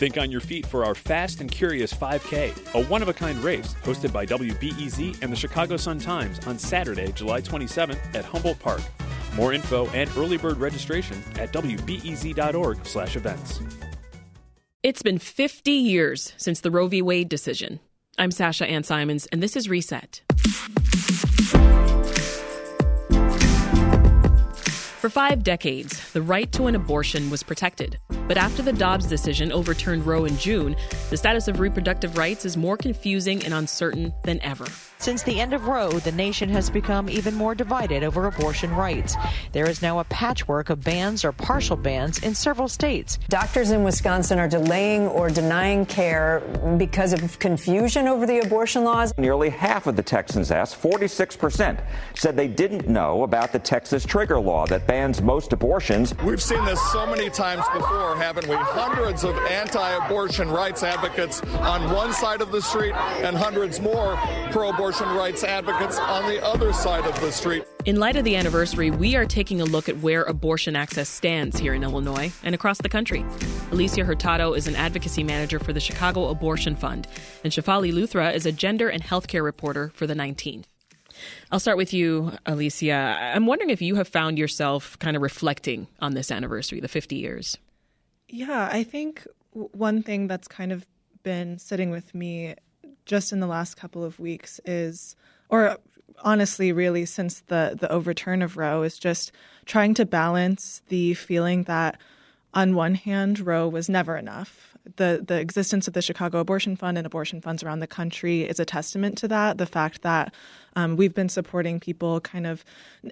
Think on your feet for our Fast and Curious 5K, a one of a kind race hosted by WBEZ and the Chicago Sun Times on Saturday, July 27th at Humboldt Park. More info and early bird registration at wbez.org/events. It's been 50 years since the Roe v. Wade decision. I'm Sasha Ann Simons, and this is Reset. For five decades, the right to an abortion was protected. But after the Dobbs decision overturned Roe in June, the status of reproductive rights is more confusing and uncertain than ever. Since the end of Roe, the nation has become even more divided over abortion rights. There is now a patchwork of bans or partial bans in several states. Doctors in Wisconsin are delaying or denying care because of confusion over the abortion laws. Nearly half of the Texans asked, 46%, said they didn't know about the Texas trigger law that bans most abortions. We've seen this so many times before, haven't we? Hundreds of anti abortion rights advocates on one side of the street and hundreds more pro abortion abortion rights advocates on the other side of the street. In light of the anniversary, we are taking a look at where abortion access stands here in Illinois and across the country. Alicia Hurtado is an advocacy manager for the Chicago Abortion Fund, and Shefali Luthra is a gender and healthcare reporter for the 19th. I'll start with you, Alicia. I'm wondering if you have found yourself kind of reflecting on this anniversary, the 50 years. Yeah, I think one thing that's kind of been sitting with me just in the last couple of weeks is, or honestly, really since the the overturn of Roe, is just trying to balance the feeling that on one hand Roe was never enough. The the existence of the Chicago Abortion Fund and abortion funds around the country is a testament to that. The fact that um, we've been supporting people kind of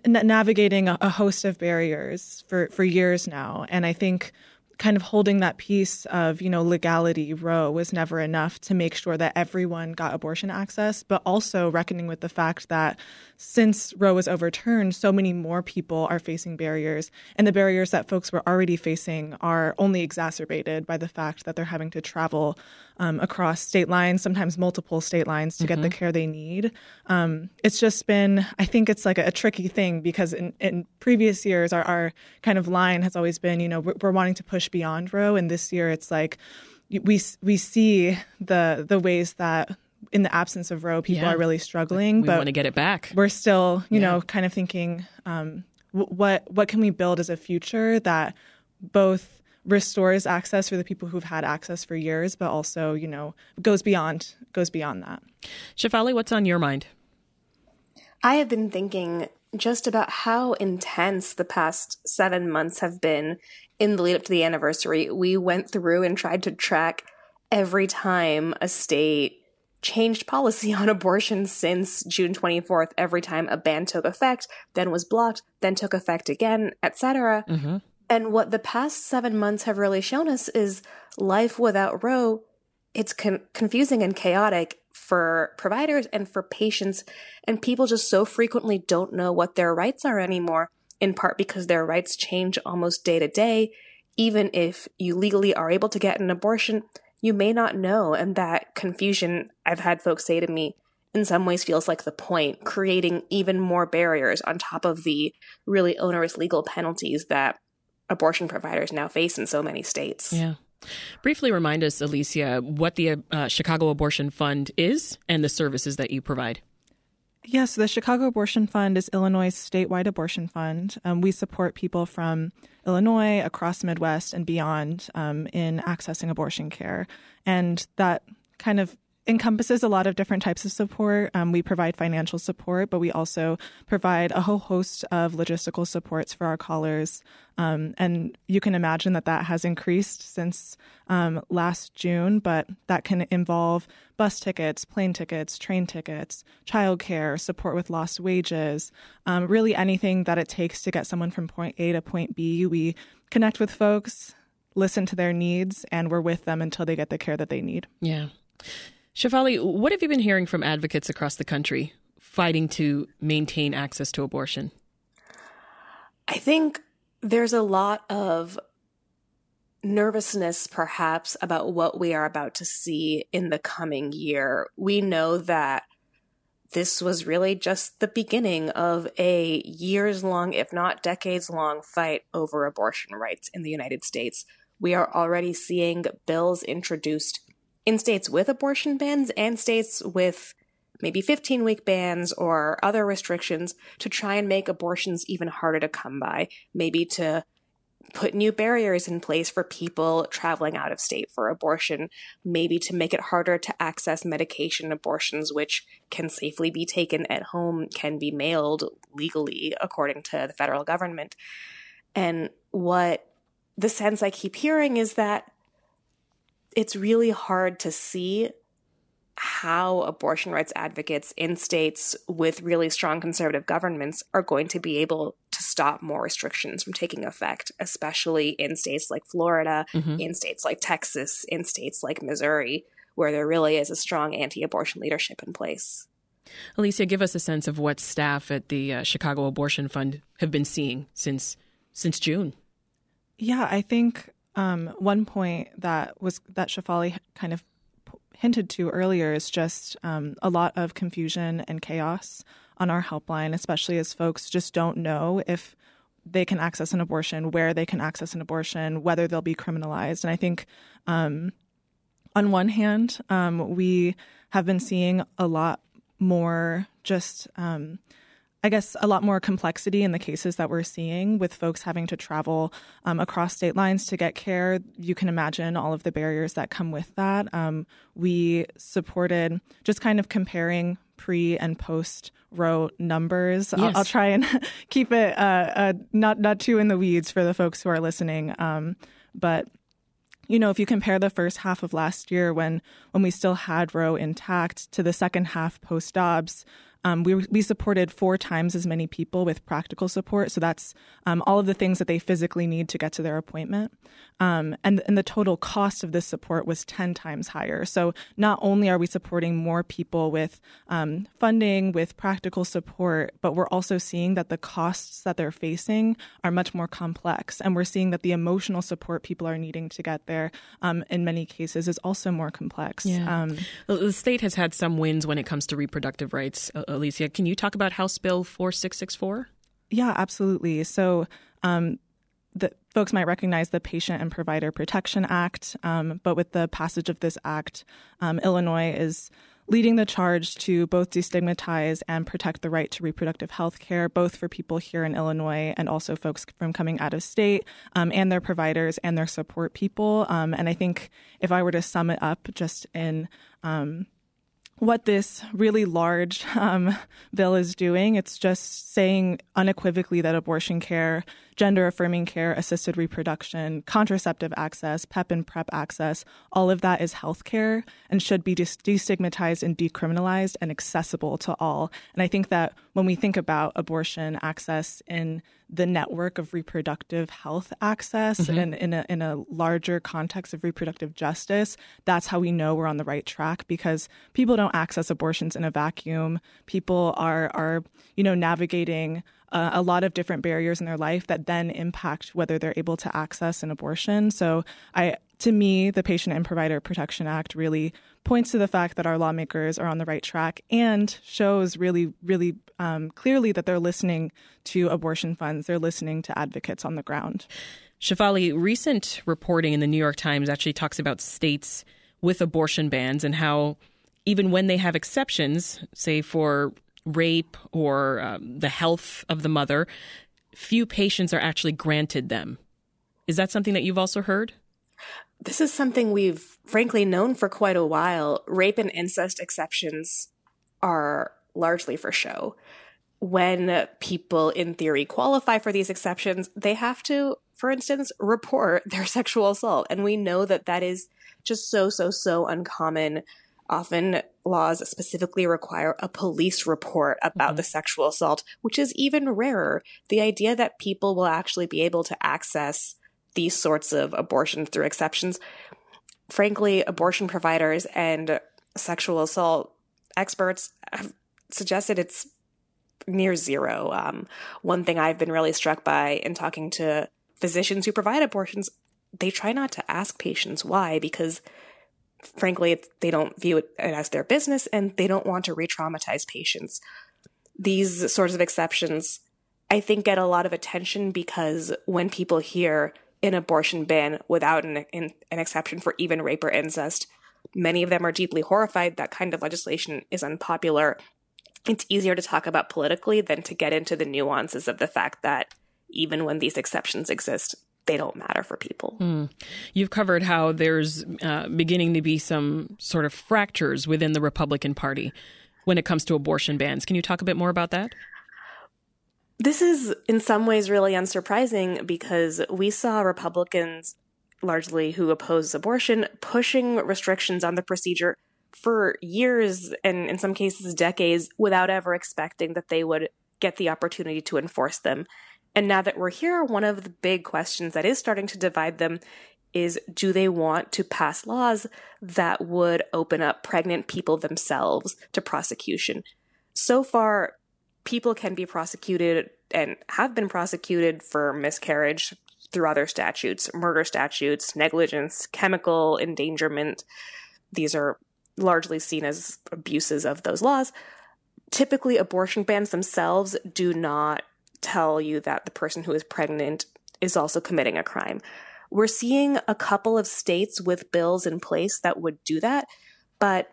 n- navigating a, a host of barriers for for years now, and I think kind of holding that piece of, you know, legality, Roe was never enough to make sure that everyone got abortion access, but also reckoning with the fact that since Roe was overturned, so many more people are facing barriers. And the barriers that folks were already facing are only exacerbated by the fact that they're having to travel um, across state lines, sometimes multiple state lines, to mm-hmm. get the mm-hmm. care they need. Um, it's just been, I think it's like a, a tricky thing because in, in previous years, our, our, kind of line has always been, you know, we're, we're wanting to push beyond Roe, and this year it's like we we see the the ways that in the absence of Roe, people yeah. are really struggling. We but want to get it back. We're still, you yeah. know, kind of thinking, um, what what can we build as a future that both restores access for the people who've had access for years, but also, you know, goes beyond goes beyond that. Shefali, what's on your mind? I have been thinking just about how intense the past seven months have been in the lead up to the anniversary. We went through and tried to track every time a state changed policy on abortion since June 24th every time a ban took effect, then was blocked, then took effect again, etc. Mm-hmm. And what the past seven months have really shown us is life without Roe, it's con- confusing and chaotic for providers and for patients. And people just so frequently don't know what their rights are anymore, in part because their rights change almost day to day. Even if you legally are able to get an abortion, you may not know. And that confusion, I've had folks say to me, in some ways feels like the point, creating even more barriers on top of the really onerous legal penalties that abortion providers now face in so many states. Yeah. Briefly remind us, Alicia, what the uh, Chicago Abortion Fund is and the services that you provide. Yes, the Chicago Abortion Fund is Illinois' statewide abortion fund. Um, we support people from Illinois, across the Midwest, and beyond um, in accessing abortion care. And that kind of encompasses a lot of different types of support. Um, we provide financial support, but we also provide a whole host of logistical supports for our callers. Um, and you can imagine that that has increased since um, last June, but that can involve bus tickets, plane tickets, train tickets, childcare, support with lost wages, um, really anything that it takes to get someone from point A to point B. We connect with folks listen to their needs and we're with them until they get the care that they need. Yeah. Shefali, what have you been hearing from advocates across the country fighting to maintain access to abortion? I think there's a lot of nervousness, perhaps, about what we are about to see in the coming year. We know that this was really just the beginning of a years long, if not decades long, fight over abortion rights in the United States. We are already seeing bills introduced in states with abortion bans and states with maybe 15 week bans or other restrictions to try and make abortions even harder to come by, maybe to put new barriers in place for people traveling out of state for abortion, maybe to make it harder to access medication abortions, which can safely be taken at home, can be mailed legally according to the federal government. And what the sense I keep hearing is that it's really hard to see how abortion rights advocates in states with really strong conservative governments are going to be able to stop more restrictions from taking effect, especially in states like Florida, mm-hmm. in states like Texas, in states like Missouri, where there really is a strong anti abortion leadership in place. Alicia, give us a sense of what staff at the uh, Chicago Abortion Fund have been seeing since since June. Yeah, I think um, one point that was that Shefali kind of hinted to earlier is just um, a lot of confusion and chaos on our helpline, especially as folks just don't know if they can access an abortion, where they can access an abortion, whether they'll be criminalized. And I think, um, on one hand, um, we have been seeing a lot more just um, I guess, a lot more complexity in the cases that we're seeing with folks having to travel um, across state lines to get care. You can imagine all of the barriers that come with that. Um, we supported just kind of comparing pre and post Roe numbers. Yes. I'll, I'll, try and keep it uh, uh, not not too in the weeds for the folks who are listening. Um, but you know, if you compare the first half of last year when when we still had Roe intact to the second half post Dobbs, um, we, we supported four times as many people with practical support. So that's um, all of the things that they physically need to get to their appointment. Um, and, and the total cost of this support was 10 times higher. So not only are we supporting more people with um, funding, with practical support, but we're also seeing that the costs that they're facing are much more complex. And we're seeing that the emotional support people are needing to get there um, in many cases is also more complex. Yeah. Um, the state has had some wins when it comes to reproductive rights. Alicia, can you talk about House Bill 4664? Yeah, absolutely. So, um, the folks might recognize the Patient and Provider Protection Act, um, but with the passage of this act, um, Illinois is leading the charge to both destigmatize and protect the right to reproductive health care, both for people here in Illinois and also folks from coming out of state um, and their providers and their support people. Um, and I think if I were to sum it up just in um, what this really large um, bill is doing. It's just saying unequivocally that abortion care gender affirming care, assisted reproduction, contraceptive access, PEP and PrEP access, all of that is healthcare and should be destigmatized and decriminalized and accessible to all. And I think that when we think about abortion access in the network of reproductive health access mm-hmm. and in a, in a larger context of reproductive justice, that's how we know we're on the right track because people don't access abortions in a vacuum. People are, are you know, navigating uh, a lot of different barriers in their life that then impact whether they're able to access an abortion. So I to me, the Patient and Provider Protection Act really points to the fact that our lawmakers are on the right track and shows really, really um, clearly that they're listening to abortion funds. They're listening to advocates on the ground. Shefali, recent reporting in the New York Times actually talks about states with abortion bans and how even when they have exceptions, say for rape or um, the health of the mother, few patients are actually granted them. Is that something that you've also heard? This is something we've frankly known for quite a while. Rape and incest exceptions are largely for show. When people in theory qualify for these exceptions, they have to, for instance, report their sexual assault. And we know that that is just so, so, so uncommon Often laws specifically require a police report about mm-hmm. the sexual assault, which is even rarer. The idea that people will actually be able to access these sorts of abortions through exceptions. Frankly, abortion providers and sexual assault experts have suggested it's near zero. Um, one thing I've been really struck by in talking to physicians who provide abortions, they try not to ask patients why because frankly they don't view it as their business and they don't want to re-traumatize patients. These sorts of exceptions I think get a lot of attention because when people hear an abortion ban without an, an, an exception for even rape or incest, many of them are deeply horrified that kind of legislation is unpopular it's easier to talk about politically than to get into the nuances of the fact that even when these exceptions exist, they don't matter for people. Mm. You've covered how there's uh, beginning to be some sort of fractures within the Republican Party when it comes to abortion bans. Can you talk a bit more about that? This is in some ways really unsurprising because we saw Republicans, largely who oppose abortion, pushing restrictions on the procedure for years and in some cases decades without ever expecting that they would get the opportunity to enforce them. And now that we're here, one of the big questions that is starting to divide them is do they want to pass laws that would open up pregnant people themselves to prosecution? So far, people can be prosecuted and have been prosecuted for miscarriage through other statutes, murder statutes, negligence, chemical endangerment. These are largely seen as abuses of those laws. Typically, abortion bans themselves do not tell you that the person who is pregnant is also committing a crime. We're seeing a couple of states with bills in place that would do that, but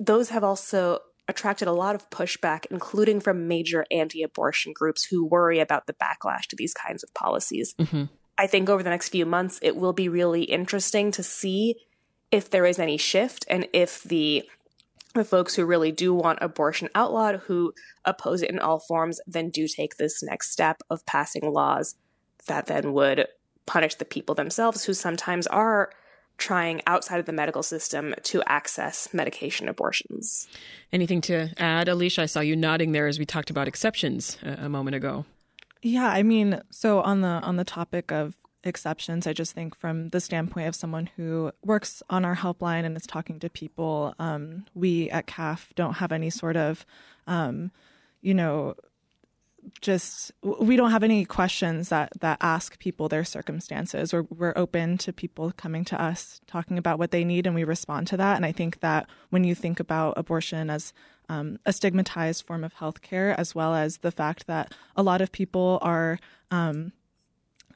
those have also attracted a lot of pushback, including from major anti abortion groups who worry about the backlash to these kinds of policies. Mm-hmm. I think over the next few months, it will be really interesting to see if there is any shift and if the the folks who really do want abortion outlawed, who oppose it in all forms, then do take this next step of passing laws that then would punish the people themselves who sometimes are trying outside of the medical system to access medication abortions. Anything to add, Alicia? I saw you nodding there as we talked about exceptions a, a moment ago. Yeah, I mean, so on the on the topic of exceptions. I just think from the standpoint of someone who works on our helpline and is talking to people, um, we at CAF don't have any sort of, um, you know, just we don't have any questions that that ask people their circumstances or we're open to people coming to us talking about what they need and we respond to that and i think that when you think about abortion as um, a stigmatized form of healthcare as well as the fact that a lot of people are um,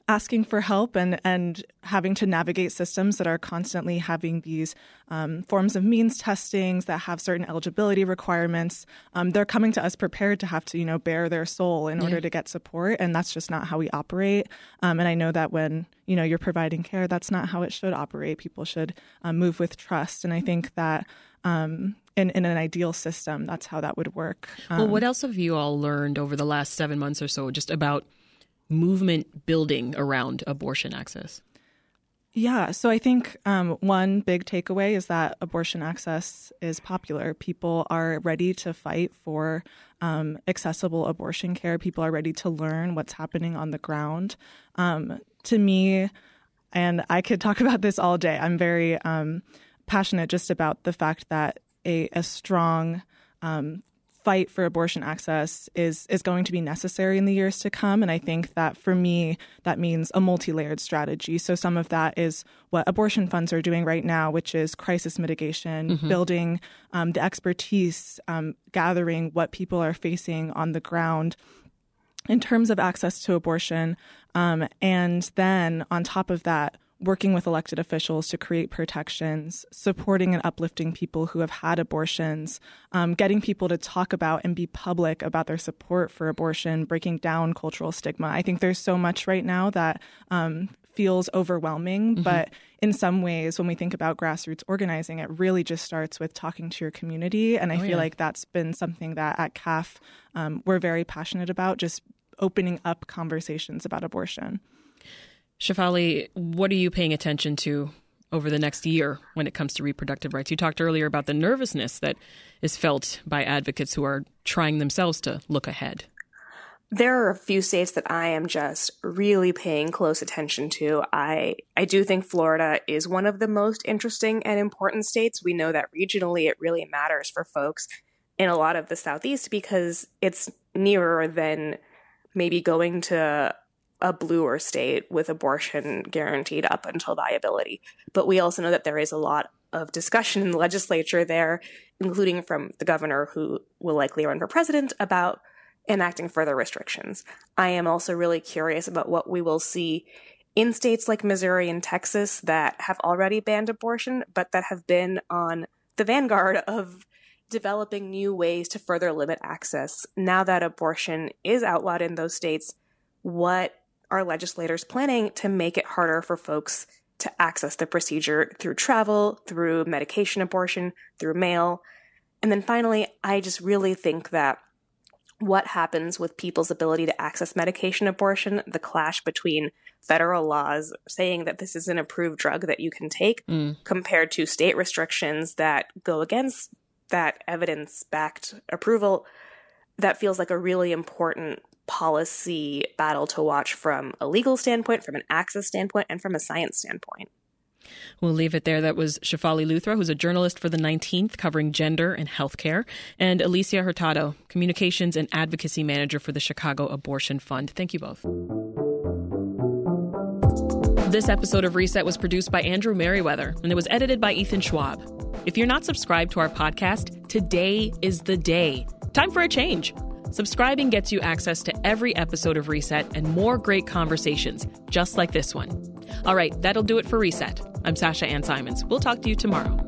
asking for help and and having to navigate systems that are constantly having these um, forms of means testings that have certain eligibility requirements. Um, they're coming to us prepared to have to you know bare their soul in yeah. order to get support, and that's just not how we operate. Um, and I know that when you know you're providing care, that's not how it should operate. People should um, move with trust, and I think that. Um, in, in, an ideal system, that's how that would work. well, what um, else have you all learned over the last seven months or so just about movement building around abortion access? Yeah, so I think um, one big takeaway is that abortion access is popular. People are ready to fight for um, accessible abortion care. People are ready to learn what's happening on the ground. Um, to me, and I could talk about this all day, I'm very um, passionate just about the fact that a, a strong um, fight for abortion access is is going to be necessary in the years to come. And i think that for me that means a multi-layered strategy. So some of that is what abortion funds are doing right now which is crisis mitigation mm-hmm. building um, the expertise um, gathering what people are facing on the ground in terms of access to abortion. Um, and then on top of that working with elected officials to create protections, supporting and uplifting people who have had abortions, um, getting people to talk about and be public about their support for abortion, breaking down cultural stigma. I think there's so much right now that um, feels overwhelming, mm-hmm. but in some ways, when we think about grassroots organizing, it really just starts with talking to your community. And I oh, feel yeah. like that's been something that at CAF um, we're very passionate about, just opening up conversations about abortion. Shefali, what are you paying attention to over the next year when it comes to reproductive rights? You talked earlier about the nervousness that is felt by advocates who are trying themselves to look ahead. there are a few states that I am just really paying close attention to. I I do think Florida is one of the most interesting and important states. We know that regionally it really matters for folks in a lot of the southeast because it's nearer than maybe going to a bluer state with abortion guaranteed up until viability. But we also know that there is a lot of discussion in the legislature there, including from the governor who will likely run for president about enacting further restrictions. I am also really curious about what we will see in states like Missouri and Texas that have already banned abortion, but that have been on the vanguard of developing new ways to further limit access. Now that abortion is outlawed in those states, what are legislators planning to make it harder for folks to access the procedure through travel, through medication abortion, through mail? And then finally, I just really think that what happens with people's ability to access medication abortion, the clash between federal laws saying that this is an approved drug that you can take mm. compared to state restrictions that go against that evidence backed approval, that feels like a really important policy battle to watch from a legal standpoint, from an access standpoint, and from a science standpoint. We'll leave it there. That was Shefali Luthra, who's a journalist for the 19th covering gender and healthcare, and Alicia Hurtado, communications and advocacy manager for the Chicago Abortion Fund. Thank you both. This episode of Reset was produced by Andrew Merriweather, and it was edited by Ethan Schwab. If you're not subscribed to our podcast, today is the day. Time for a change. Subscribing gets you access to every episode of Reset and more great conversations, just like this one. All right, that'll do it for Reset. I'm Sasha Ann Simons. We'll talk to you tomorrow.